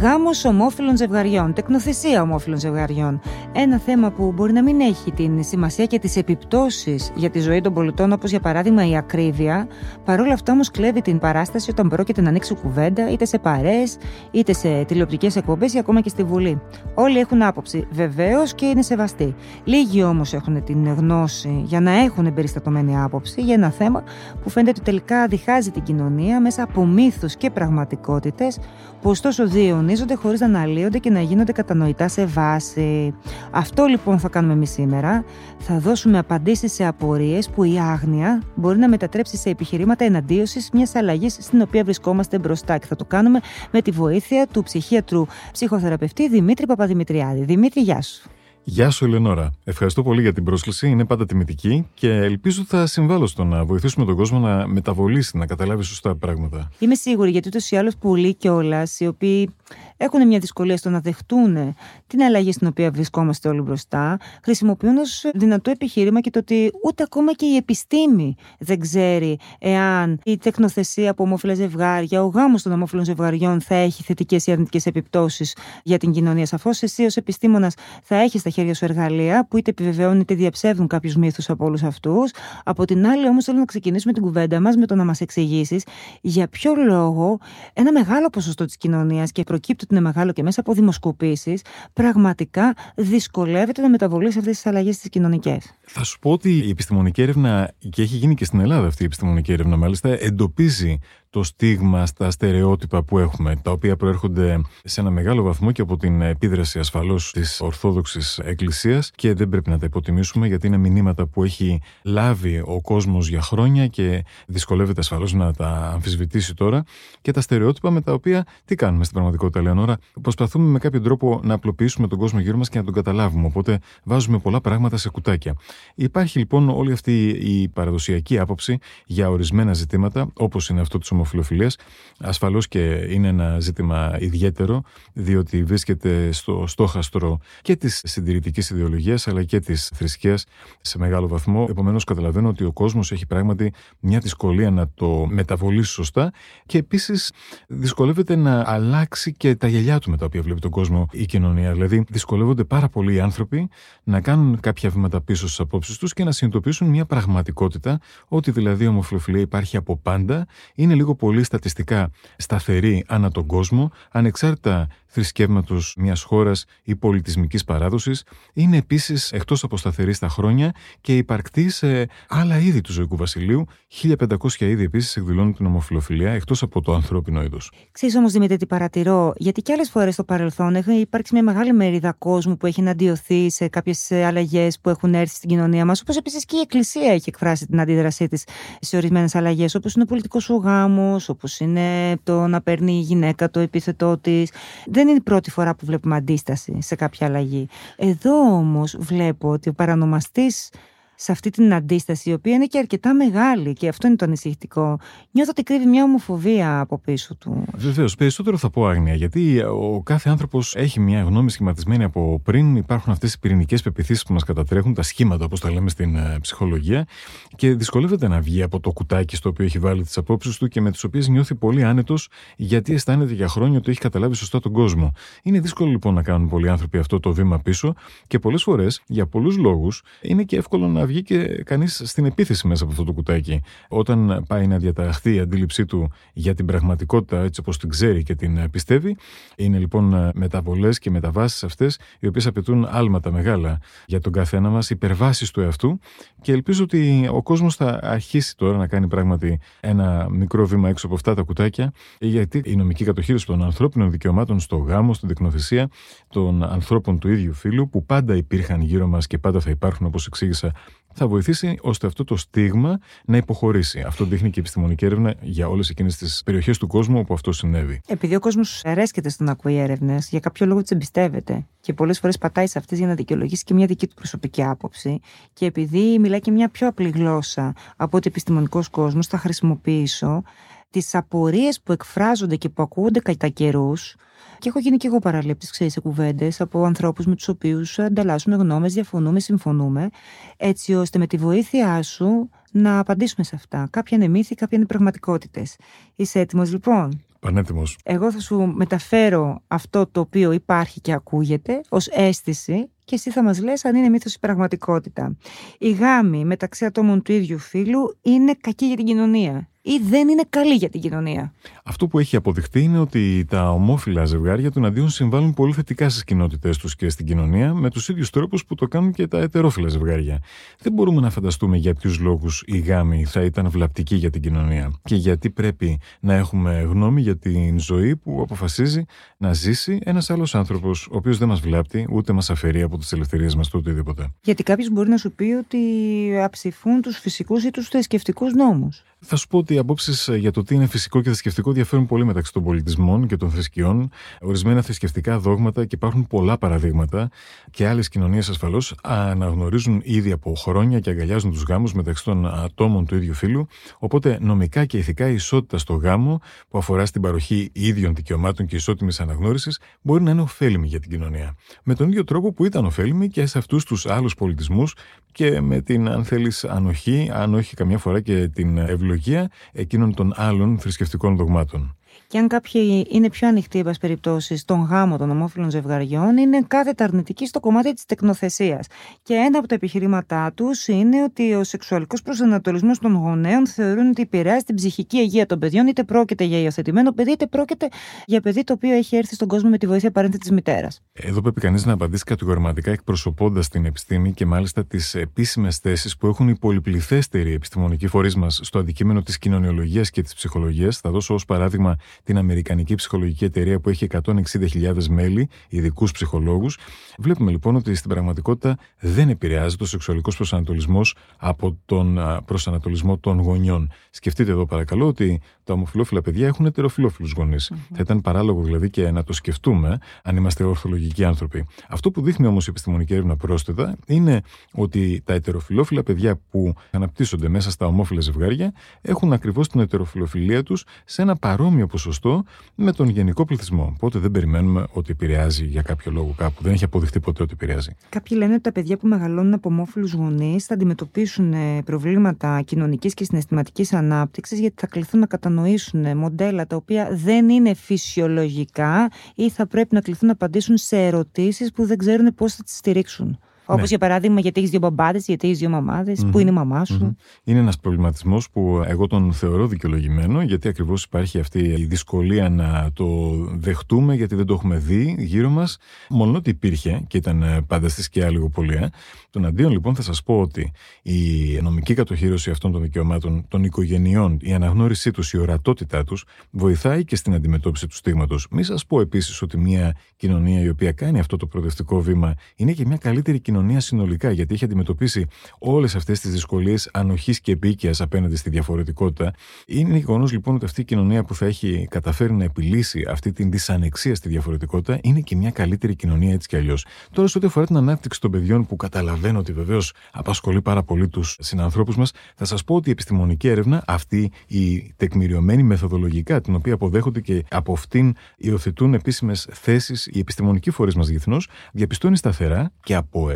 Γάμος ομόφυλων ζευγαριών, τεκνοθεσία ομόφυλων ζευγαριών. Ένα θέμα που μπορεί να μην έχει την σημασία και τις επιπτώσεις για τη ζωή των πολιτών, όπως για παράδειγμα η ακρίβεια. Παρόλα αυτά όμως κλέβει την παράσταση όταν πρόκειται να ανοίξει κουβέντα, είτε σε παρέ, είτε σε τηλεοπτικές εκπομπές ή ακόμα και στη Βουλή. Όλοι έχουν άποψη, βεβαίως και είναι σεβαστοί. Λίγοι όμως έχουν την γνώση για να έχουν εμπεριστατωμένη άποψη για ένα θέμα που φαίνεται ότι τελικά διχάζει την κοινωνία μέσα από μύθους και πραγματικότητες, που ωστόσο δύο διαιωνίζονται χωρίς να αναλύονται και να γίνονται κατανοητά σε βάση. Αυτό λοιπόν θα κάνουμε εμείς σήμερα. Θα δώσουμε απαντήσεις σε απορίες που η άγνοια μπορεί να μετατρέψει σε επιχειρήματα εναντίωσης μιας αλλαγής στην οποία βρισκόμαστε μπροστά. Και θα το κάνουμε με τη βοήθεια του ψυχίατρου ψυχοθεραπευτή Δημήτρη Παπαδημητριάδη. Δημήτρη, γεια σου. Γεια σου, Ελενόρα. Ευχαριστώ πολύ για την πρόσκληση. Είναι πάντα τιμητική και ελπίζω θα συμβάλλω στο να βοηθήσουμε τον κόσμο να μεταβολήσει, να καταλάβει σωστά πράγματα. Είμαι σίγουρη, γιατί ούτως ή άλλως πολλοί κιόλας, οι οποίοι έχουν μια δυσκολία στο να δεχτούν την αλλαγή στην οποία βρισκόμαστε όλοι μπροστά, χρησιμοποιούν ως δυνατό επιχείρημα και το ότι ούτε ακόμα και η επιστήμη δεν ξέρει εάν η τεκνοθεσία από ομόφυλα ζευγάρια, ο γάμος των ομόφυλων ζευγαριών θα έχει θετικές ή αρνητικές επιπτώσεις για την κοινωνία. Σαφώς εσύ ως επιστήμονας θα έχεις στα χέρια σου εργαλεία που είτε επιβεβαιώνουν είτε διαψεύδουν κάποιους μύθους από όλους αυτούς. Από την άλλη, όμως, θέλω να ξεκινήσουμε την κουβέντα μας με το να μας εξηγήσεις για ποιο λόγο ένα μεγάλο ποσοστό της κοινωνίας και προκύπτει ότι είναι μεγάλο και μέσα από δημοσκοπήσεις, πραγματικά δυσκολεύεται να μεταβολήσει αυτές τις αλλαγές στι κοινωνικές. Θα σου πω ότι η επιστημονική έρευνα, και έχει γίνει και στην Ελλάδα αυτή η επιστημονική έρευνα, μάλιστα, εντοπίζει το στίγμα στα στερεότυπα που έχουμε, τα οποία προέρχονται σε ένα μεγάλο βαθμό και από την επίδραση ασφαλώς της Ορθόδοξης Εκκλησίας και δεν πρέπει να τα υποτιμήσουμε γιατί είναι μηνύματα που έχει λάβει ο κόσμος για χρόνια και δυσκολεύεται ασφαλώς να τα αμφισβητήσει τώρα. Και τα στερεότυπα με τα οποία τι κάνουμε στην πραγματικότητα, Λεωνόρα, προσπαθούμε με κάποιο τρόπο να απλοποιήσουμε τον κόσμο γύρω μας και να τον καταλάβουμε. Οπότε βάζουμε πολλά πράγματα σε κουτάκια. Υπάρχει λοιπόν όλη αυτή η παραδοσιακή άποψη για ορισμένα ζητήματα, όπως είναι αυτό τη ομοφιλοφιλίας. Ασφαλώς και είναι ένα ζήτημα ιδιαίτερο, διότι βρίσκεται στο στόχαστρο και της συντηρητικής ιδεολογίας αλλά και της θρησκείας σε μεγάλο βαθμό. Επομένως, καταλαβαίνω ότι ο κόσμος έχει πράγματι μια δυσκολία να το μεταβολήσει σωστά και επίσης δυσκολεύεται να αλλάξει και τα γελιά του με τα οποία βλέπει τον κόσμο η κοινωνία. Δηλαδή, δυσκολεύονται πάρα πολλοί οι άνθρωποι να κάνουν κάποια βήματα πίσω στις απόψεις τους και να συνειδητοποιήσουν μια πραγματικότητα ότι δηλαδή η ομοφιλοφιλία υπάρχει από πάντα, είναι λίγο πολύ στατιστικά σταθερή ανά τον κόσμο, ανεξάρτητα θρησκεύματος μιας χώρας ή πολιτισμικής παράδοσης, είναι επίσης εκτός από σταθερή στα χρόνια και υπαρκτή σε άλλα είδη του ζωικού βασιλείου. 1500 είδη επίσης εκδηλώνουν την ομοφιλοφιλία εκτός από το ανθρώπινο είδος. Ξέρεις όμως, Δημήτρη, τι παρατηρώ, γιατί και άλλες φορές στο παρελθόν έχει υπάρξει μια μεγάλη μερίδα κόσμου που έχει εναντιωθεί σε κάποιες αλλαγές που έχουν έρθει στην κοινωνία μας, όπως επίσης και η Εκκλησία έχει εκφράσει την αντίδρασή της σε ορισμένες αλλαγές, όπως είναι ο πολιτικός ο γάμος, όπως είναι το να παίρνει η γυναίκα το επίθετό της. Δεν είναι η πρώτη φορά που βλέπουμε αντίσταση σε κάποια αλλαγή. Εδώ όμως βλέπω ότι ο παρανομαστής σε αυτή την αντίσταση, η οποία είναι και αρκετά μεγάλη και αυτό είναι το ανησυχητικό, νιώθω ότι κρύβει μια ομοφοβία από πίσω του. Βεβαίως, περισσότερο θα πω άγνοια, γιατί ο κάθε άνθρωπος έχει μια γνώμη σχηματισμένη από πριν. Υπάρχουν αυτές οι πυρηνικές πεπιθήσεις που μας κατατρέχουν, τα σχήματα, όπως τα λέμε στην ε, ψυχολογία, και δυσκολεύεται να βγει από το κουτάκι στο οποίο έχει βάλει τις απόψεις του και με τις οποίες νιώθει πολύ άνετος, γιατί αισθάνεται για χρόνια ότι έχει καταλάβει σωστά τον κόσμο. Είναι δύσκολο λοιπόν να κάνουν πολλοί άνθρωποι αυτό το βήμα πίσω και πολλές φορές, για πολλούς λόγους, είναι και εύκολο να βγει και κανείς στην επίθεση μέσα από αυτό το κουτάκι. Όταν πάει να διαταχθεί η αντίληψή του για την πραγματικότητα έτσι όπως την ξέρει και την πιστεύει, είναι λοιπόν μεταβολές και μεταβάσεις αυτές οι οποίες απαιτούν άλματα μεγάλα για τον καθένα μας, υπερβάσεις του εαυτού και ελπίζω ότι ο κόσμος θα αρχίσει τώρα να κάνει πράγματι ένα μικρό βήμα έξω από αυτά τα κουτάκια, γιατί η νομική κατοχήρωση των ανθρώπινων δικαιωμάτων στο γάμο, στην τεκνοθεσία των ανθρώπων του ίδιου φύλου, που πάντα υπήρχαν γύρω μας και πάντα θα υπάρχουν, όπως εξήγησα, θα βοηθήσει ώστε αυτό το στίγμα να υποχωρήσει. Αυτό δείχνει και η επιστημονική έρευνα για όλες εκείνες τις περιοχές του κόσμου όπου αυτό συνέβη. Επειδή ο κόσμος αρέσκεται στο να ακούει έρευνες, για κάποιο λόγο τι εμπιστεύεται και πολλές φορές πατάει σε αυτές για να δικαιολογήσει και μια δική του προσωπική άποψη. Και επειδή μιλάει και μια πιο απλή γλώσσα από ότι επιστημονικός κόσμος, θα χρησιμοποιήσω τις απορίες που εκφράζονται και που ακούγονται κατά καιρούς και έχω γίνει και εγώ παραλήπτης, ξέρεις, σε κουβέντες από ανθρώπους με τους οποίους ανταλλάσσουμε γνώμες, διαφωνούμε, συμφωνούμε, έτσι ώστε με τη βοήθειά σου να απαντήσουμε σε αυτά. Κάποια είναι μύθοι, κάποια είναι πραγματικότητες. Είσαι έτοιμος λοιπόν; Πανέτοιμος. Εγώ θα σου μεταφέρω αυτό το οποίο υπάρχει και ακούγεται ως αίσθηση και εσύ θα μας λες αν είναι μύθος ή πραγματικότητα. Η γάμη μεταξύ ατόμων του ίδιου φίλου είναι κακή για την κοινωνία ή δεν είναι καλή για την κοινωνία; Αυτό που έχει αποδειχτεί είναι ότι τα ομόφυλα ζευγάρια του αντίον συμβάλλουν πολύ θετικά στις κοινότητέ τους και στην κοινωνία με τους ίδιους τρόπους που το κάνουν και τα ετερόφυλα ζευγάρια. Δεν μπορούμε να φανταστούμε για ποιους λόγους η γάμη θα ήταν βλαπτική για την κοινωνία και γιατί πρέπει να έχουμε γνώμη για την ζωή που αποφασίζει να ζήσει ένας άλλος άνθρωπος, ο οποίος δεν μας βλάπτει ούτε μας αφαιρεί από τις ελευθερίες μας του οτιδήποτε. Γιατί κάποιος μπορεί να σου πει ότι αψηφούν τους φυσικούς ή τους θρησκευτικούς νόμους. Θα σου πω ότι οι απόψεις ε, για το τι είναι φυσικό και θρησκευτικό διαφέρουν πολύ μεταξύ των πολιτισμών και των θρησκειών. Ορισμένα θρησκευτικά δόγματα και υπάρχουν πολλά παραδείγματα και άλλες κοινωνίες ασφαλώς αναγνωρίζουν ήδη από χρόνια και αγκαλιάζουν τους γάμους μεταξύ των ατόμων του ίδιου φύλου. Οπότε νομικά και ηθικά η ισότητα στο γάμο που αφορά στην παροχή ίδιων δικαιωμάτων και ισότιμης αναγνώρισης μπορεί να είναι ωφέλιμη για την κοινωνία. Με τον ίδιο τρόπο που ήταν ωφέλιμη και σε αυτούς τους άλλους πολιτισμούς και με την, αν θέλεις, ανοχή, αν όχι καμιά φορά και την ευλογία εκείνων των άλλων θρησκευτικών δογμάτων. Και αν κάποιοι είναι πιο ανοιχτοί, εν περιπτώσει, στον γάμο των ομόφυλων ζευγαριών, είναι κάθετα αρνητικοί στο κομμάτι της τεκνοθεσίας. Και ένα από τα επιχειρήματά τους είναι ότι ο σεξουαλικός προσανατολισμός των γονέων θεωρούν ότι επηρεάζει την ψυχική υγεία των παιδιών, είτε πρόκειται για υιοθετημένο παιδί, είτε πρόκειται για παιδί το οποίο έχει έρθει στον κόσμο με τη βοήθεια παρένθετη της μητέρας. Εδώ πρέπει κανείς να απαντήσει κατηγορηματικά εκπροσωπώντας την επιστήμη και μάλιστα τις επίσημες θέσεις που έχουν οι πολυπληθέστεροι επιστημονικοί φορείς μας στο αντικείμενο της κοινωνιολογίας και της ψυχολογίας. Θα δώσω ως παράδειγμα την Αμερικανική Ψυχολογική Εταιρεία που έχει 160.000 μέλη, ειδικούς ψυχολόγους. Βλέπουμε λοιπόν ότι στην πραγματικότητα δεν επηρεάζει το σεξουαλικός προσανατολισμός από τον προσανατολισμό των γονιών. Σκεφτείτε εδώ παρακαλώ ότι τα ομοφυλόφιλα παιδιά έχουν ετεροφιλόφιλους Θα ήταν παράλογο δηλαδή και να το σκεφτούμε αν είμαστε ορθολογικοί άνθρωποι. Αυτό που δείχνει όμως η επιστημονική έρευνα πρόσθετα είναι ότι τα ετεροφιλόφιλα παιδιά που αναπτύσσονται μέσα στα ομόφυλα ζευγάρια έχουν ακριβώς την ετεροφιλοφιλία τους σε ένα παρόμοιο ποσοστό με τον γενικό πληθυσμό. Οπότε δεν περιμένουμε ότι επηρεάζει για κάποιο λόγο κάπου. Δεν έχει αποδειχτεί ποτέ ότι επηρεάζει. Κάποιοι λένε ότι τα παιδιά που μεγαλώνουν από ομόφυλους γονείς θα αντιμετωπίσουν ε, προβλήματα κοινωνικής και συναισθηματικής ανάπτυξης γιατί θα κληθούν να κατανοήσουν ε, μοντέλα τα οποία δεν είναι φυσιολογικά ή θα πρέπει να κληθούν να απαντήσουν σε ερωτήσεις που δεν ξέρουν πώς θα τις στηρίξουν. Όπως ναι. για παράδειγμα, γιατί έχεις δύο μπαμπάδες, γιατί έχεις δύο μαμάδες, mm-hmm. πού είναι η μαμά σου. Mm-hmm. Είναι ένας προβληματισμός που εγώ τον θεωρώ δικαιολογημένο, γιατί ακριβώς υπάρχει αυτή η δυσκολία να το δεχτούμε, γιατί δεν το έχουμε δει γύρω μας. Μόνο ότι υπήρχε και ήταν ε, πάντα στη σκιά λίγο πολύ. Ε. Τον αντίον, λοιπόν, θα σας πω ότι η νομική κατοχήρωση αυτών των δικαιωμάτων των οικογενειών, η αναγνώρισή τους, η ορατότητά τους, βοηθάει και στην αντιμετώπιση του στίγματος. Μην σας πω επίσης ότι μια κοινωνία η οποία κάνει αυτό το προοδευτικό βήμα είναι και μια καλύτερη κοινωνία κοινωνία συνολικά, γιατί έχει αντιμετωπίσει όλες αυτές τις δυσκολίες ανοχής και επίκαιας απέναντι στη διαφορετικότητα. Είναι γεγονός λοιπόν ότι αυτή η κοινωνία που θα έχει καταφέρει να επιλύσει αυτή την δυσανεξία στη διαφορετικότητα είναι και μια καλύτερη κοινωνία έτσι κι αλλιώς. Τώρα, σε ό,τι αφορά την ανάπτυξη των παιδιών, που καταλαβαίνω ότι βεβαίως απασχολεί πάρα πολύ τους συνανθρώπους μας, θα σας πω ότι η επιστημονική έρευνα, αυτή η τεκμηριωμένη μεθοδολογικά, την οποία αποδέχονται και από αυτήν υιοθετούν επίσημες θέσεις οι επιστημονικοί φορείς μας διεθνώς, διαπιστώνει σταθερά και από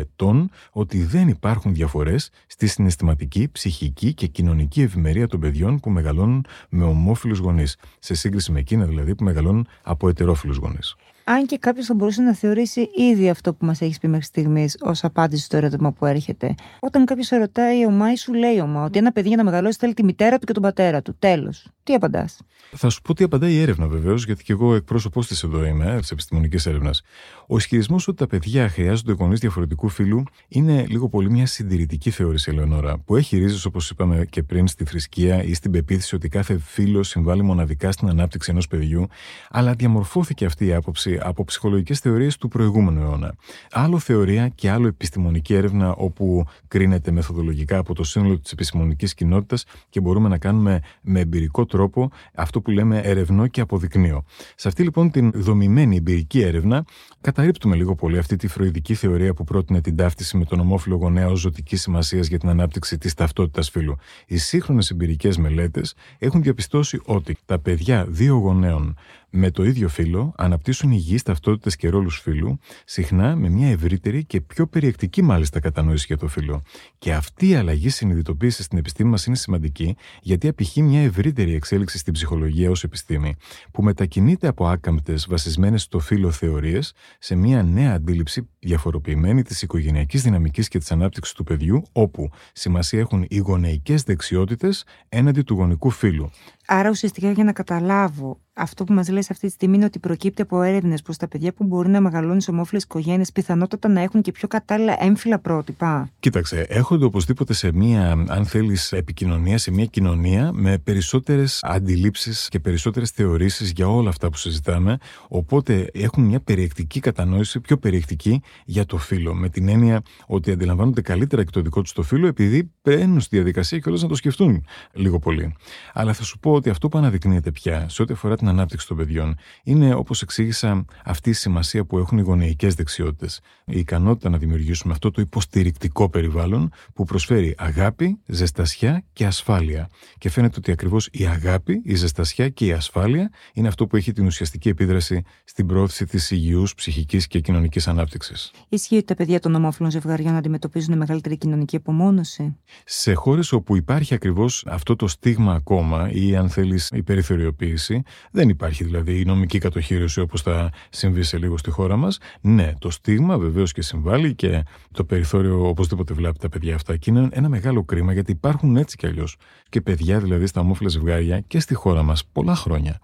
ότι δεν υπάρχουν διαφορές στη συναισθηματική, ψυχική και κοινωνική ευημερία των παιδιών που μεγαλώνουν με ομόφυλους γονείς, σε σύγκριση με εκείνα δηλαδή που μεγαλώνουν από ετερόφιλους γονείς. Αν και κάποιος θα μπορούσε να θεωρήσει ήδη αυτό που μας έχεις πει μέχρι στιγμής ως απάντηση στο ερώτημα που έρχεται. Όταν κάποιος ρωτάει ο ή σου λέει ομά ότι ένα παιδί για να μεγαλώσει θέλει τη μητέρα του και τον πατέρα του. Τέλος. Τι απαντάς; Θα σου πω τι απαντάει η έρευνα βεβαίως, γιατί και εγώ εκπρόσωπός της εδώ είμαι, της επιστημονικής έρευνας. Ο ισχυρισμός ότι τα παιδιά χρειάζονται γονείς διαφορετικού φύλου είναι λίγο πολύ μια συντηρητική θεώρηση, Ελεονόρα, που έχει ρίζες, όπως είπαμε και πριν, στη θρησκεία ή στην πεποίθηση ότι κάθε φίλος συμβάλλει μοναδικά στην ανάπτυξη ενός παιδιού, αλλά διαμορφώθηκε αυτή η άποψη από ψυχολογικές θεωρίες του προηγούμενου αιώνα. Άλλο θεωρία και άλλο επιστημονική έρευνα, όπου κρίνεται μεθοδολογικά από το σύνολο της επιστημονικής κοινότητας και μπορούμε να κάνουμε με εμπειρικό τρόπο αυτό που λέμε ερευνό και αποδεικνύω. Σε αυτή λοιπόν την δομημένη εμπειρική έρευνα, καταρρύπτουμε λίγο πολύ αυτή τη φροηδική θεωρία που πρότεινε την ταύτιση με τον ομόφυλο γονέα ω ζωτική σημασίας για την ανάπτυξη της ταυτότητας φύλου. Οι σύγχρονες εμπειρικές μελέτες έχουν διαπιστώσει ότι τα παιδιά δύο γονέων με το ίδιο φύλλο αναπτύσσουν υγιείς ταυτότητες και ρόλους φύλου, συχνά με μια ευρύτερη και πιο περιεκτική μάλιστα κατανόηση για το φύλλο. Και αυτή η αλλαγή συνειδητοποίησης στην επιστήμη μας είναι σημαντική, γιατί απηχεί μια ευρύτερη εξέλιξη στην ψυχολογία ως επιστήμη, που μετακινείται από άκαμπτες βασισμένες στο φύλλο θεωρίες σε μια νέα αντίληψη διαφοροποιημένη της οικογενειακής δυναμικής και της ανάπτυξης του παιδιού, όπου σημασία έχουν οι γονεϊκές δεξιότητες έναντι του γονικού φύλου. Άρα ουσιαστικά για να καταλάβω αυτό που μας λες αυτή τη στιγμή είναι ότι προκύπτει από έρευνες πως τα παιδιά που μπορεί να μεγαλώνουν σε ομόφυλες οικογένειες πιθανότατα να έχουν και πιο κατάλληλα έμφυλα πρότυπα. Κοίταξε, έρχονται οπωσδήποτε σε μία, αν θέλεις, επικοινωνία, σε μία κοινωνία με περισσότερες αντιλήψεις και περισσότερες θεωρήσεις για όλα αυτά που συζητάμε. Οπότε έχουν μια περιεκτική κατανόηση, πιο περιεκτική για το φύλλο. Με την έννοια ότι αντιλαμβάνονται καλύτερα και το δικό τους το φύλλο, επειδή παίρνουν στη διαδικασία και όλε να το σκεφτούν λίγο πολύ. Αλλά θα σου πω ότι αυτό που αναδεικνύεται πια σε ό,τι αφορά την ανάπτυξη των παιδιών είναι, όπως εξήγησα, αυτή η σημασία που έχουν οι γονεϊκές δεξιότητες. Η ικανότητα να δημιουργήσουμε αυτό το υποστηρικτικό περιβάλλον που προσφέρει αγάπη, ζεστασιά και ασφάλεια. Και φαίνεται ότι ακριβώς η αγάπη, η ζεστασιά και η ασφάλεια είναι αυτό που έχει την ουσιαστική επίδραση στην πρόθεση της υγιούς ψυχικής και κοινωνικής ανάπτυξης. Ισχύει ότι τα παιδιά των ομόφυλων ζευγαριών αντιμετωπίζουν μεγαλύτερη κοινωνική απομόνωση; Σε χώρες όπου υπάρχει ακριβώς αυτό το στίγμα ακόμα ή αν θέλεις η περιθωριοποίηση, δεν υπάρχει δηλαδή η νομική κατοχήρωση όπως θα συμβεί σε λίγο στη χώρα μας. Ναι, το στίγμα βεβαίως και συμβάλλει και το περιθώριο οπωσδήποτε βλέπει τα παιδιά αυτά. Και είναι ένα μεγάλο κρίμα γιατί υπάρχουν έτσι κι αλλιώς και παιδιά δηλαδή στα ομόφυλα ζευγάρια και στη χώρα μας πολλά χρόνια.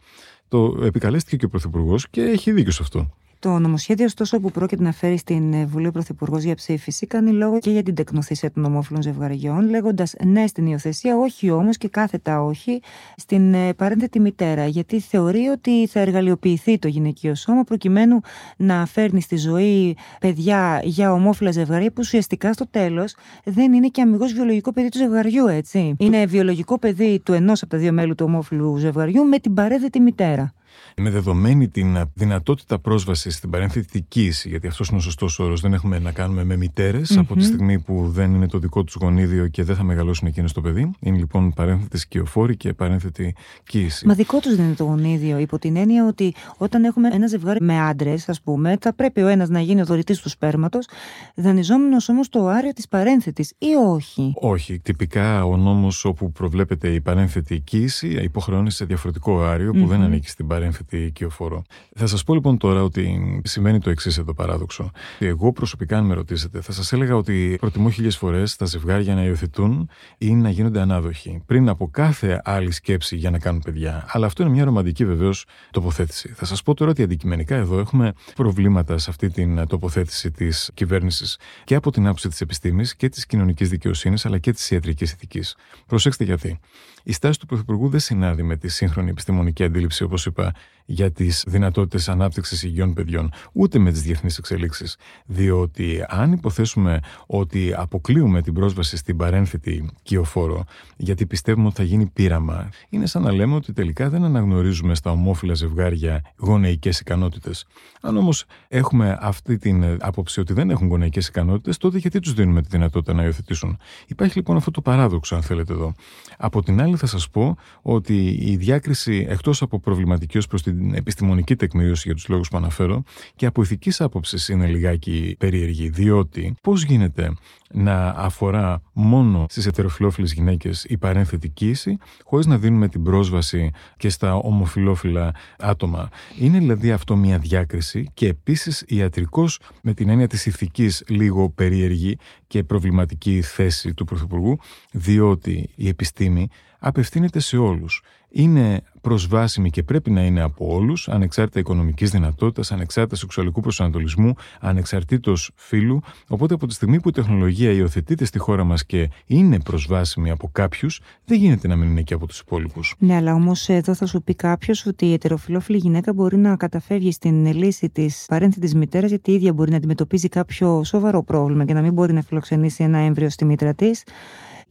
Το επικαλέστηκε και ο Πρωθυπουργός και έχει δίκιο σε αυτό. Το νομοσχέδιο, ωστόσο, που πρόκειται να φέρει στην ε, Βουλή ο Πρωθυπουργός για ψήφιση, κάνει λόγο και για την τεκνοθεσία των ομόφυλων ζευγαριών, λέγοντας ναι στην υιοθεσία, όχι όμως και κάθετα όχι στην ε, παρένθετη μητέρα. Γιατί θεωρεί ότι θα εργαλειοποιηθεί το γυναικείο σώμα προκειμένου να φέρνει στη ζωή παιδιά για ομόφυλα ζευγαρία, που ουσιαστικά στο τέλος δεν είναι και αμυγός βιολογικό παιδί του ζευγαριού, έτσι. Είναι βιολογικό παιδί του ενός από τα δύο μέλη του ομόφυλου ζευγαριού με την παρένθετη μητέρα με δεδομένη την δυνατότητα πρόσβασης στην παρένθετη γιατί αυτός είναι ο σωστός όρος, δεν έχουμε να κάνουμε με μητερε από τη στιγμή που δεν είναι το δικό τους γονίδιο και δεν θα μεγαλώσουν εκείνο το παιδί. Είναι λοιπόν παρένθετη σκιοφόρη και παρένθετη κοίηση. Μα δικό τους δεν είναι το γονίδιο, υπό την έννοια ότι όταν έχουμε ένα ζευγάρι με άντρες, ας πούμε, θα πρέπει ο ένας να γίνει ο δωρητής του σπέρματος, δανειζόμενος όμως το άριο της παρένθετης, ή όχι; Όχι. Τυπικά ο νόμος όπου προβλέπεται η παρένθετη κοίηση υποχρεώνει σε διαφορετικό άριο που δεν ανήκει στην παρένθετη οικειοφόρο. Θα σας πω λοιπόν τώρα ότι σημαίνει το εξής εδώ παράδοξο. Εγώ προσωπικά, αν με ρωτήσετε, θα σας έλεγα ότι προτιμώ χίλιες φορές τα ζευγάρια να υιοθετούν ή να γίνονται ανάδοχοι πριν από κάθε άλλη σκέψη για να κάνουν παιδιά. Αλλά αυτό είναι μια ρομαντική βεβαίως τοποθέτηση. Θα σας πω τώρα ότι αντικειμενικά εδώ έχουμε προβλήματα σε αυτή την τοποθέτηση της κυβέρνησης και από την άποψη της επιστήμης και της κοινωνικής δικαιοσύνης αλλά και της ιατρικής ηθικής. Προσέξτε γιατί. Η στάση του Πρωθυπουργού δεν συνάδει με τη σύγχρονη επιστημονική αντίληψη, όπως είπα, για τις δυνατότητες ανάπτυξης υγιών παιδιών, ούτε με τις διεθνείς εξελίξεις. Διότι αν υποθέσουμε ότι αποκλείουμε την πρόσβαση στην παρένθετη κοιοφόρο, γιατί πιστεύουμε ότι θα γίνει πείραμα, είναι σαν να λέμε ότι τελικά δεν αναγνωρίζουμε στα ομόφυλα ζευγάρια γονεϊκές ικανότητες. Αν όμως έχουμε αυτή την άποψη ότι δεν έχουν γονεϊκές ικανότητες, τότε γιατί τους δίνουμε τη δυνατότητα να υιοθετήσουν; Υπάρχει λοιπόν αυτό το παράδοξο, αν θέλετε εδώ. Από την άλλη, θα σας πω ότι η διάκριση εκτός από προβληματική ως προς την την επιστημονική τεκμηρίωση για τους λόγους που αναφέρω και από ηθικής άποψης είναι λιγάκι περίεργη, διότι πώς γίνεται να αφορά μόνο στις ετεροφιλόφιλες γυναίκες η παρένθετη κοίηση, χωρίς να δίνουμε την πρόσβαση και στα ομοφιλόφιλα άτομα. Είναι δηλαδή αυτό μια διάκριση και επίσης ιατρικώ με την έννοια της ηθικής λίγο περίεργη και προβληματική θέση του Πρωθυπουργού, διότι η επιστήμη απευθύνεται σε όλους. Είναι προσβάσιμη και πρέπει να είναι από όλους, ανεξάρτητα οικονομικής δυνατότητας, ανεξάρτητα σεξουαλικού προσανατολισμού, ανεξαρτήτως φύλου. Οπότε από τη στιγμή που η τεχνολογία υιοθετείται στη χώρα μας και είναι προσβάσιμη από κάποιους, δεν γίνεται να μην είναι και από τους υπόλοιπους. Ναι, αλλά όμως εδώ θα σου πει κάποιος ότι η ετεροφιλόφιλη γυναίκα μπορεί να καταφεύγει στην λύση της παρένθετης μητέρας γιατί η ίδια μπορεί να αντιμετωπίζει κάποιο σοβαρό πρόβλημα και να μην μπορεί να φιλοξενήσει ένα έμβριο στη μήτρα της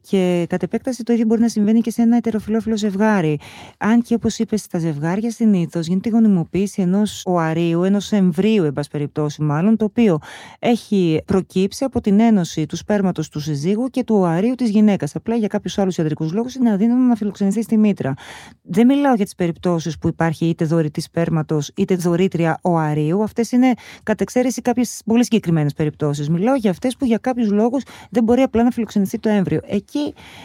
Και κατ' επέκταση το ίδιο μπορεί να συμβαίνει και σε ένα ετεροφιλόφιλο ζευγάρι. Αν και όπως είπες, στα ζευγάρια συνήθως γίνεται η γονιμοποίηση ενός οαρίου, ενός εμβρίου, εν πάση περιπτώσει, μάλλον, το οποίο έχει προκύψει από την ένωση του σπέρματος του συζύγου και του οαρίου της γυναίκας. Απλά για κάποιους άλλους ιατρικούς λόγους είναι αδύνατο να φιλοξενηθεί στη μήτρα. Δεν μιλάω για τις περιπτώσεις που υπάρχει είτε δωρητή σπέρματος είτε δωρήτρια οαρίου. Αυτές είναι κατ' εξαίρεση κάποιες πολύ συγκεκριμένες περιπτώσεις. Μιλάω για αυτές που για κάποιους λόγους δεν μπορεί απλά να φιλοξενηθεί το έμβριο. Εκεί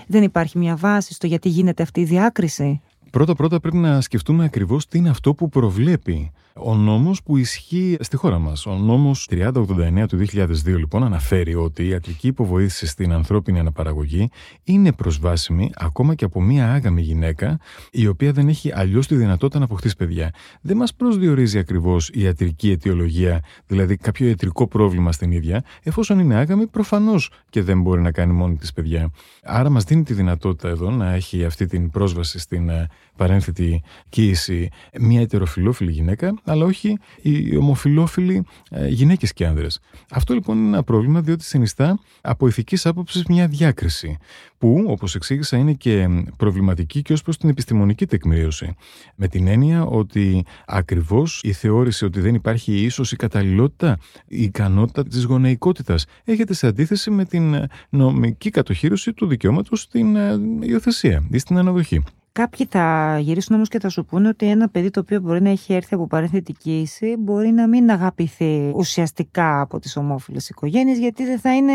δεν υπάρχει μια βάση στο γιατί γίνεται αυτή η διάκριση. Πρώτα-πρώτα πρέπει να σκεφτούμε ακριβώς τι είναι αυτό που προβλέπει ο νόμος που ισχύει στη χώρα μας. Ο νόμος 3089 του 2002 λοιπόν αναφέρει ότι η ιατρική υποβοήθηση στην ανθρώπινη αναπαραγωγή είναι προσβάσιμη ακόμα και από μία άγαμη γυναίκα η οποία δεν έχει αλλιώς τη δυνατότητα να αποκτήσει παιδιά. Δεν μας προσδιορίζει ακριβώς η ιατρική αιτιολογία, δηλαδή κάποιο ιατρικό πρόβλημα στην ίδια, εφόσον είναι άγαμη προφανώς και δεν μπορεί να κάνει μόνη της παιδιά. Άρα μας δίνει τη δυνατότητα εδώ να έχει αυτή την πρόσβαση στην ε, παρένθετη κοίηση μια ετεροφιλόφιλη γυναίκα, αλλά όχι οι ομοφιλόφιλοι ε, γυναίκες και άνδρες. Αυτό λοιπόν είναι ένα πρόβλημα διότι συνιστά από ηθικής άποψης μια διάκριση που, όπως εξήγησα, είναι και προβληματική και ως προς την επιστημονική τεκμηρίωση. Με την έννοια ότι ακριβώς η θεώρηση ότι δεν υπάρχει ίσως η καταλληλότητα, η ικανότητα της γονεϊκότητας έχετε σε αντίθεση με την νομική κατοχήρωση του δικαιώματος στην ε, υιοθεσία ή στην αναδοχή. Κάποιοι θα γυρίσουν όμως και θα σου πούνε ότι ένα παιδί το οποίο μπορεί να έχει έρθει από παρενθετική ίση μπορεί να μην αγαπηθεί ουσιαστικά από τις ομόφυλες οικογένειες, γιατί δεν θα είναι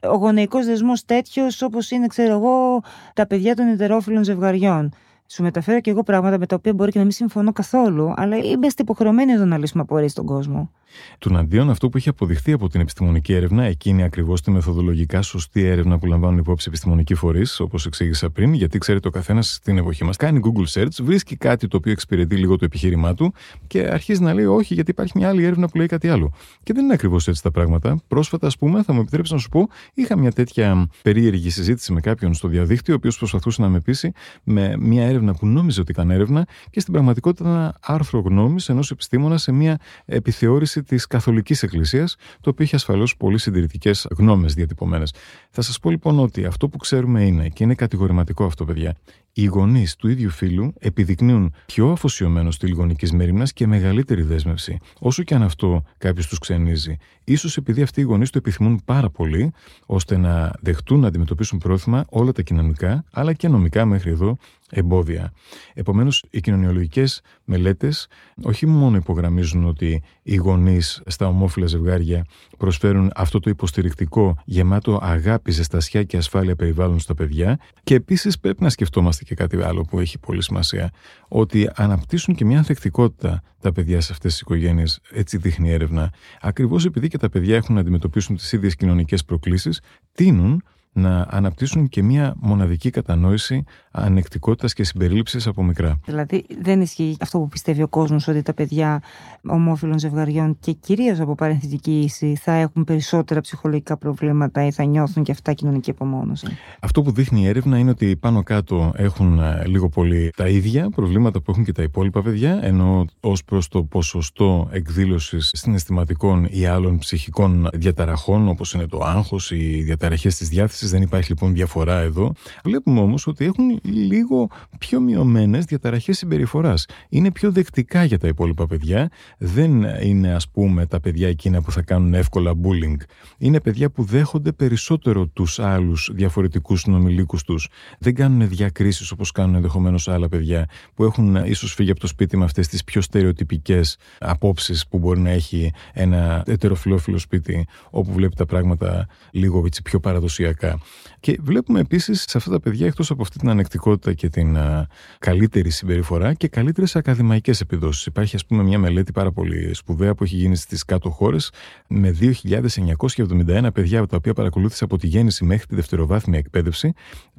ο γονεϊκός δεσμός τέτοιος όπως είναι, ξέρω εγώ, τα παιδιά των ετερόφιλων ζευγαριών σου μεταφέρω και εγώ πράγματα με τα οποία μπορεί και να μην συμφωνώ καθόλου, αλλά είμαστε υποχρεωμένοι εδώ να λύσουμε απορίε στον κόσμο. Τουναντίον, αυτό που έχει αποδειχθεί από την επιστημονική έρευνα, εκείνη ακριβώς τη μεθοδολογικά σωστή έρευνα που λαμβάνουν υπόψη επιστημονικοί φορείς, όπως εξήγησα πριν, γιατί ξέρετε, ο καθένας στην εποχή μας κάνει Google search, βρίσκει κάτι το οποίο εξυπηρετεί λίγο το επιχείρημά του και αρχίζει να λέει όχι, γιατί υπάρχει μια άλλη έρευνα που λέει κάτι άλλο. Και δεν είναι ακριβώς έτσι τα πράγματα. Πρόσφατα, ας πούμε, θα μου επιτρέψεις να σου πω, είχα μια τέτοια περίεργη συζήτηση με κάποιον στο διαδίκτυο, ο οποίος προσπαθούσε να με πείσει με μια έρευνα που νόμιζε ότι ήταν έρευνα και στην πραγματικότητα ένα άρθρο γνώμη ενός επιστήμονα σε μια επιθεώρηση της Καθολικής Εκκλησίας, το οποίο έχει ασφαλώς πολύ συντηρητικές γνώμες διατυπωμένες. Θα σας πω λοιπόν ότι αυτό που ξέρουμε είναι, και είναι κατηγορηματικό αυτό, παιδιά, οι γονείς του ίδιου φίλου επιδεικνύουν πιο αφοσιωμένο στη λιγονική μέρημνα και μεγαλύτερη δέσμευση. Όσο και αν αυτό κάποιος τους ξενίζει. σω επειδή αυτοί οι γονείς το επιθυμούν πάρα πολύ, ώστε να δεχτούν να αντιμετωπίσουν πρόθυμα όλα τα κοινωνικά, αλλά και νομικά μέχρι εδώ εμπόδια. Επομένως, οι κοινωνιολογικές μελέτες όχι μόνο υπογραμμίζουν ότι οι γονείς στα ομόφυλα ζευγάρια προσφέρουν αυτό το υποστηρικτικό, γεμάτο αγάπη, ζεστασιά και ασφάλεια περιβάλλον στα παιδιά, και επίσης πρέπει να σκεφτόμαστε και κάτι άλλο που έχει πολύ σημασία, ότι αναπτύσσουν και μια ανθεκτικότητα τα παιδιά σε αυτές τις οικογένειες, έτσι δείχνει η έρευνα, ακριβώς επειδή και τα παιδιά έχουν να αντιμετωπίσουν τις ίδιες κοινωνικές προκλήσεις, τείνουν να αναπτύσσουν και μια μοναδική κατανόηση ανεκτικότητας και συμπερίληψης από μικρά. Δηλαδή, δεν ισχύει αυτό που πιστεύει ο κόσμος ότι τα παιδιά ομόφυλων ζευγαριών και κυρίως από παρενθετική ίση θα έχουν περισσότερα ψυχολογικά προβλήματα ή θα νιώθουν και αυτά κοινωνική απομόνωση; Αυτό που δείχνει η έρευνα είναι ότι πάνω κάτω έχουν ε, λίγο πολύ τα ίδια προβλήματα που έχουν και τα υπόλοιπα παιδιά, ενώ ως προς το ποσοστό εκδήλωσης συναισθηματικών ή άλλων ψυχικών διαταραχών, όπως είναι το άγχος, οι διαταραχές της διάθεση, δεν υπάρχει λοιπόν διαφορά εδώ. Βλέπουμε όμως ότι έχουν λίγο πιο μειωμένες διαταραχές συμπεριφοράς. Είναι πιο δεκτικά για τα υπόλοιπα παιδιά. Δεν είναι, ας πούμε, τα παιδιά εκείνα που θα κάνουν εύκολα bullying. Είναι παιδιά που δέχονται περισσότερο τους άλλους διαφορετικούς συνομιλίκους τους. Δεν κάνουν διακρίσεις όπως κάνουν ενδεχομένως άλλα παιδιά που έχουν ίσως φύγει από το σπίτι με αυτές τις πιο στερεοτυπικές απόψεις που μπορεί να έχει ένα ετεροφιλόφιλο σπίτι όπου βλέπει τα πράγματα λίγο έτσι πιο παραδοσιακά. Και βλέπουμε επίσης σε αυτά τα παιδιά, εκτός από αυτή την ανεκτικότητα και την α, καλύτερη συμπεριφορά και καλύτερες ακαδημαϊκές επιδόσεις. Υπάρχει, ας πούμε, μια μελέτη πάρα πολύ σπουδαία που έχει γίνει στις κάτω χώρες με 2.971 παιδιά τα οποία παρακολούθησε από τη γέννηση μέχρι τη δευτεροβάθμια εκπαίδευση,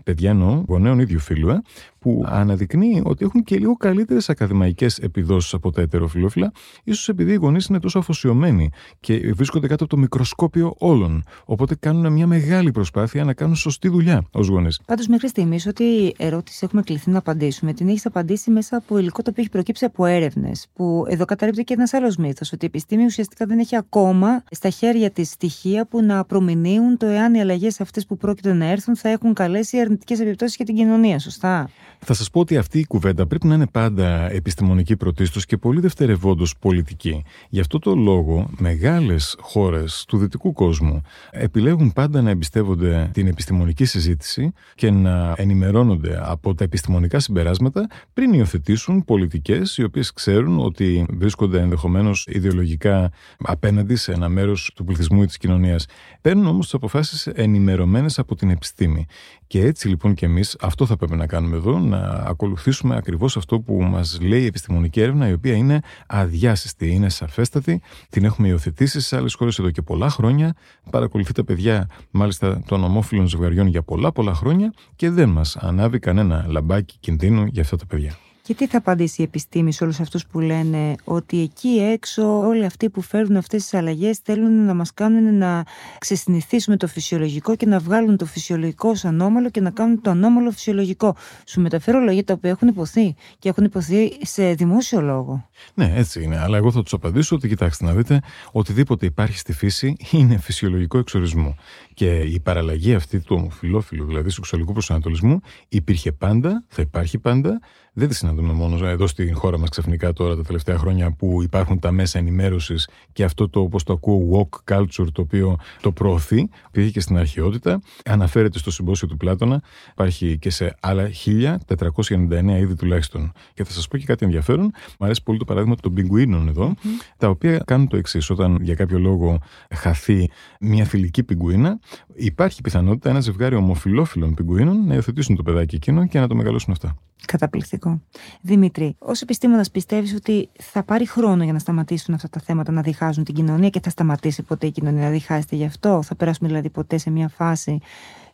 παιδιά εννοώ, γονέων ίδιου φίλου, ε, που αναδεικνύει ότι έχουν και λίγο καλύτερες ακαδημαϊκές επιδόσεις από τα ετεροφιλόφιλα, ίσως επειδή οι γονείς είναι τόσο αφοσιωμένοι και βρίσκονται κάτω από το μικροσκόπιο όλων. Οπότε κάνουν μια μεγάλη προσπάθεια να κάνουν σωστή δουλειά ως γονείς. Πάντως, μέχρι στιγμής, ό,τι ερώτηση έχουμε κληθεί να απαντήσουμε, την έχεις απαντήσει μέσα από υλικό το οποίο έχει προκύψει από έρευνες. Που εδώ καταρρύπτει και ένας άλλος μύθος, ότι η επιστήμη ουσιαστικά δεν έχει ακόμα στα χέρια της στοιχεία που να προμηνύουν το εάν οι αλλαγές αυτές που πρόκειται να έρθουν θα έχουν καλέσει αρνητικές επιπτώσεις για την κοινωνία, σωστά; Θα σας πω ότι αυτή η κουβέντα πρέπει να είναι πάντα επιστημονική πρωτίστως και πολύ δευτερευόντως πολιτική. Γι' αυτό το λόγο, μεγάλες χώρες του δυτικού κόσμου επιλέγουν πάντα να εμπιστεύονται την επιστημονική συζήτηση και να ενημερώνονται από τα επιστημονικά συμπεράσματα πριν υιοθετήσουν πολιτικές οι οποίες ξέρουν ότι βρίσκονται ενδεχομένως ιδεολογικά απέναντι σε ένα μέρος του πληθυσμού ή της κοινωνίας. Παίρνουν όμως τις αποφάσεις ενημερωμένες από την επιστήμη. Και έτσι λοιπόν και εμείς αυτό θα πρέπει να κάνουμε εδώ, να ακολουθήσουμε ακριβώς αυτό που μας λέει η επιστημονική έρευνα, η οποία είναι αδιάσυστη, είναι σαφέστατη. Την έχουμε υιοθετήσει σε άλλες χώρες εδώ και πολλά χρόνια. Παρακολουθεί τα παιδιά, μάλιστα των ομόφυλων ζευγαριών για πολλά πολλά χρόνια και δεν μας ανάβει κανένα λαμπάκι κινδύνου για αυτά τα παιδιά. Και τι θα απαντήσει η επιστήμη σε όλους αυτούς που λένε ότι εκεί έξω όλοι αυτοί που φέρουν αυτές τις αλλαγές θέλουν να μας κάνουν να ξεσυνηθίσουμε το φυσιολογικό και να βγάλουν το φυσιολογικό ως ανώμαλο και να κάνουν το ανώμαλο φυσιολογικό. Σου μεταφέρω λόγια τα οποία έχουν υποθεί και έχουν υποθεί σε δημόσιο λόγο. Ναι, έτσι είναι. Αλλά εγώ θα τους απαντήσω ότι κοιτάξτε να δείτε, οτιδήποτε υπάρχει στη φύση είναι φυσιολογικό εξορισμό. Και η παραλλαγή αυτή του ομοφυλόφιλου, δηλαδή σεξουαλικού προσανατολισμού, υπήρχε πάντα, θα υπάρχει πάντα δεν τη συναντούμε μόνος εδώ στην χώρα μας ξαφνικά τώρα τα τελευταία χρόνια που υπάρχουν τα μέσα ενημέρωσης και αυτό το, όπως το ακούω, walk culture το οποίο το προωθεί, πήγε και στην αρχαιότητα. Αναφέρεται στο συμπόσιο του Πλάτωνα, υπάρχει και σε άλλα 1499 είδη τουλάχιστον. Και θα σας πω και κάτι ενδιαφέρον. Μου αρέσει πολύ το παράδειγμα των πιγκουίνων εδώ, τα οποία κάνουν το εξής. Όταν για κάποιο λόγο χαθεί μια φιλική πιγκουίνα, υπάρχει πιθανότητα ένα ζευγάρι ομοφυλόφιλων πιγκουίνων να υιοθετήσουν το παιδάκι εκείνο και να το μεγαλώσουν αυτά. Καταπληκτικό. Δημήτρη, ως επιστήμονας πιστεύεις ότι θα πάρει χρόνο για να σταματήσουν αυτά τα θέματα να διχάζουν την κοινωνία και θα σταματήσει ποτέ η κοινωνία να διχάζεται γι' αυτό; Θα περάσουμε δηλαδή ποτέ σε μια φάση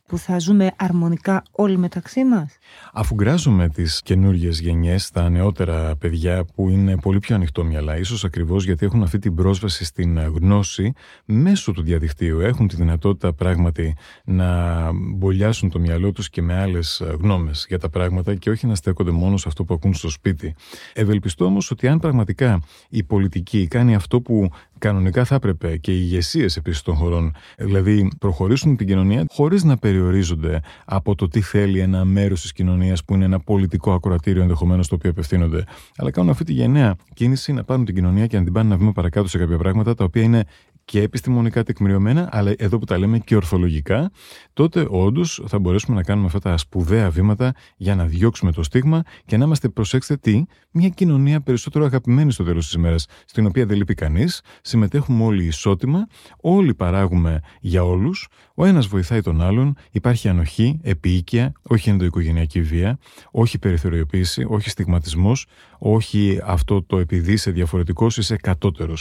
που θα ζούμε αρμονικά όλοι μεταξύ μας; Αφού γκράζουμε τις καινούριε γενιές, τα νεότερα παιδιά που είναι πολύ πιο ανοιχτό μυαλά, ίσως ακριβώς γιατί έχουν αυτή την πρόσβαση στην γνώση μέσω του διαδικτύου. Έχουν τη δυνατότητα πράγματι να μπολιάσουν το μυαλό τους και με άλλες γνώμες για τα πράγματα και όχι να στέκονται μόνο σε αυτό που ακούν στο σπίτι. Ευελπιστώ όμως ότι αν πραγματικά η πολιτική κάνει αυτό που κανονικά θα έπρεπε και οι ηγεσίες επίσης των χωρών, δηλαδή προχωρήσουν την κοινωνία χωρίς να περιορίζονται από το τι θέλει ένα μέρος της κοινωνίας που είναι ένα πολιτικό ακροατήριο ενδεχομένως το οποίο απευθύνονται, αλλά κάνουν αυτή τη γενναία κίνηση να πάρουν την κοινωνία και να την πάνε να βήμα παρακάτω σε κάποια πράγματα τα οποία είναι και επιστημονικά τεκμηριωμένα, αλλά εδώ που τα λέμε και ορθολογικά, τότε όντως θα μπορέσουμε να κάνουμε αυτά τα σπουδαία βήματα για να διώξουμε το στίγμα και να είμαστε, προσέξτε τι, μια κοινωνία περισσότερο αγαπημένη στο τέλος της ημέρα, στην οποία δεν λείπει κανείς, συμμετέχουμε όλοι ισότιμα, όλοι παράγουμε για όλους, ο ένας βοηθάει τον άλλον, υπάρχει ανοχή, επίοικια, όχι ενδοοικογενειακή βία, όχι περιθωριοποίηση, όχι στιγματισμός, όχι αυτό το επειδή είσαι διαφορετικός, είσαι κατώτερο.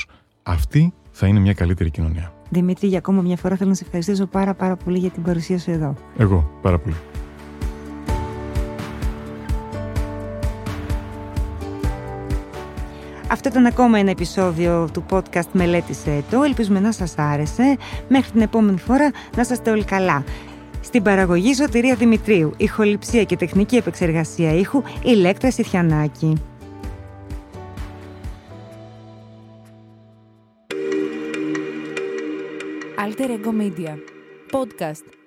Αυτή θα είναι μια καλύτερη κοινωνία. Δημήτρη, για ακόμα μια φορά θέλω να σε ευχαριστήσω πάρα πάρα πολύ για την παρουσία σου εδώ. Εγώ, πάρα πολύ. Αυτό ήταν ακόμα ένα επεισόδιο του podcast «Μελέτησε το». Ελπίζουμε να σας άρεσε. Μέχρι την επόμενη φορά να είστε όλοι καλά. Στην παραγωγή Σωτηρία Δημητρίου, ηχοληψία και τεχνική επεξεργασία ήχου, Ηλέκτρα Σιθιανάκη. Alter Ego Media. Podcast.